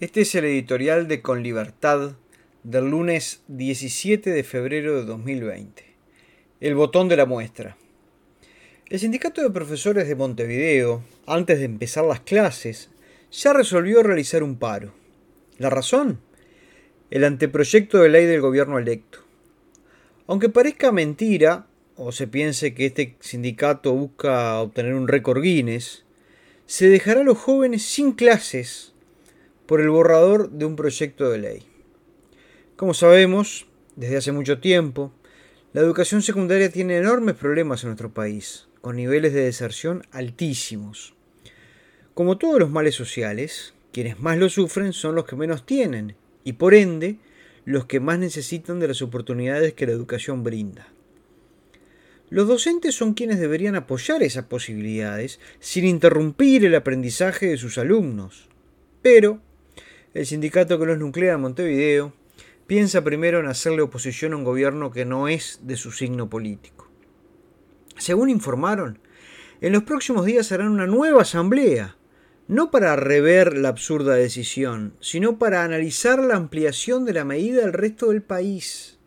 Este es el editorial de Con Libertad del lunes 17 de febrero de 2020. El botón de la muestra. El sindicato de profesores de Montevideo, antes de empezar las clases, ya resolvió realizar un paro. ¿La razón? El anteproyecto de ley del gobierno electo. Aunque parezca mentira, o se piense que este sindicato busca obtener un récord Guinness, se dejará a los jóvenes sin clases por el borrador de un proyecto de ley. Como sabemos, desde hace mucho tiempo, la educación secundaria tiene enormes problemas en nuestro país, con niveles de deserción altísimos. Como todos los males sociales, quienes más lo sufren son los que menos tienen, y por ende, los que más necesitan de las oportunidades que la educación brinda. Los docentes son quienes deberían apoyar esas posibilidades sin interrumpir el aprendizaje de sus alumnos. Pero, el sindicato que los nuclea en Montevideo piensa primero en hacerle oposición a un gobierno que no es de su signo político. Según informaron, en los próximos días harán una nueva asamblea, no para rever la absurda decisión, sino para analizar la ampliación de la medida al resto del país.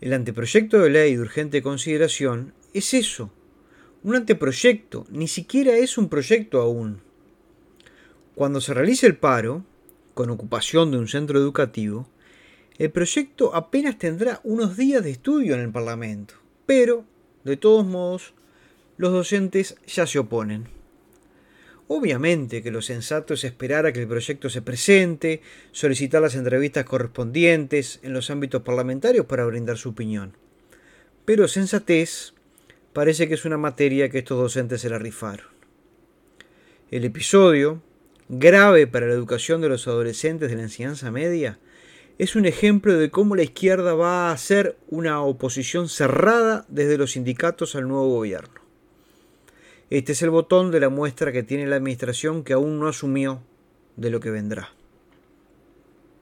El anteproyecto de ley de urgente consideración es eso, un anteproyecto, ni siquiera es un proyecto aún. Cuando se realice el paro, con ocupación de un centro educativo, el proyecto apenas tendrá unos días de estudio en el Parlamento, pero, de todos modos, los docentes ya se oponen. Obviamente que lo sensato es esperar a que el proyecto se presente, solicitar las entrevistas correspondientes en los ámbitos parlamentarios para brindar su opinión. Pero sensatez parece que es una materia que estos docentes se la rifaron. El episodio, grave para la educación de los adolescentes de la enseñanza media, es un ejemplo de cómo la izquierda va a hacer una oposición cerrada desde los sindicatos al nuevo gobierno. Este es el botón de la muestra que tiene la administración que aún no asumió de lo que vendrá.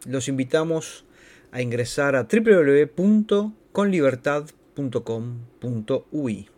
Los invitamos a ingresar a www.conlibertad.com.ui.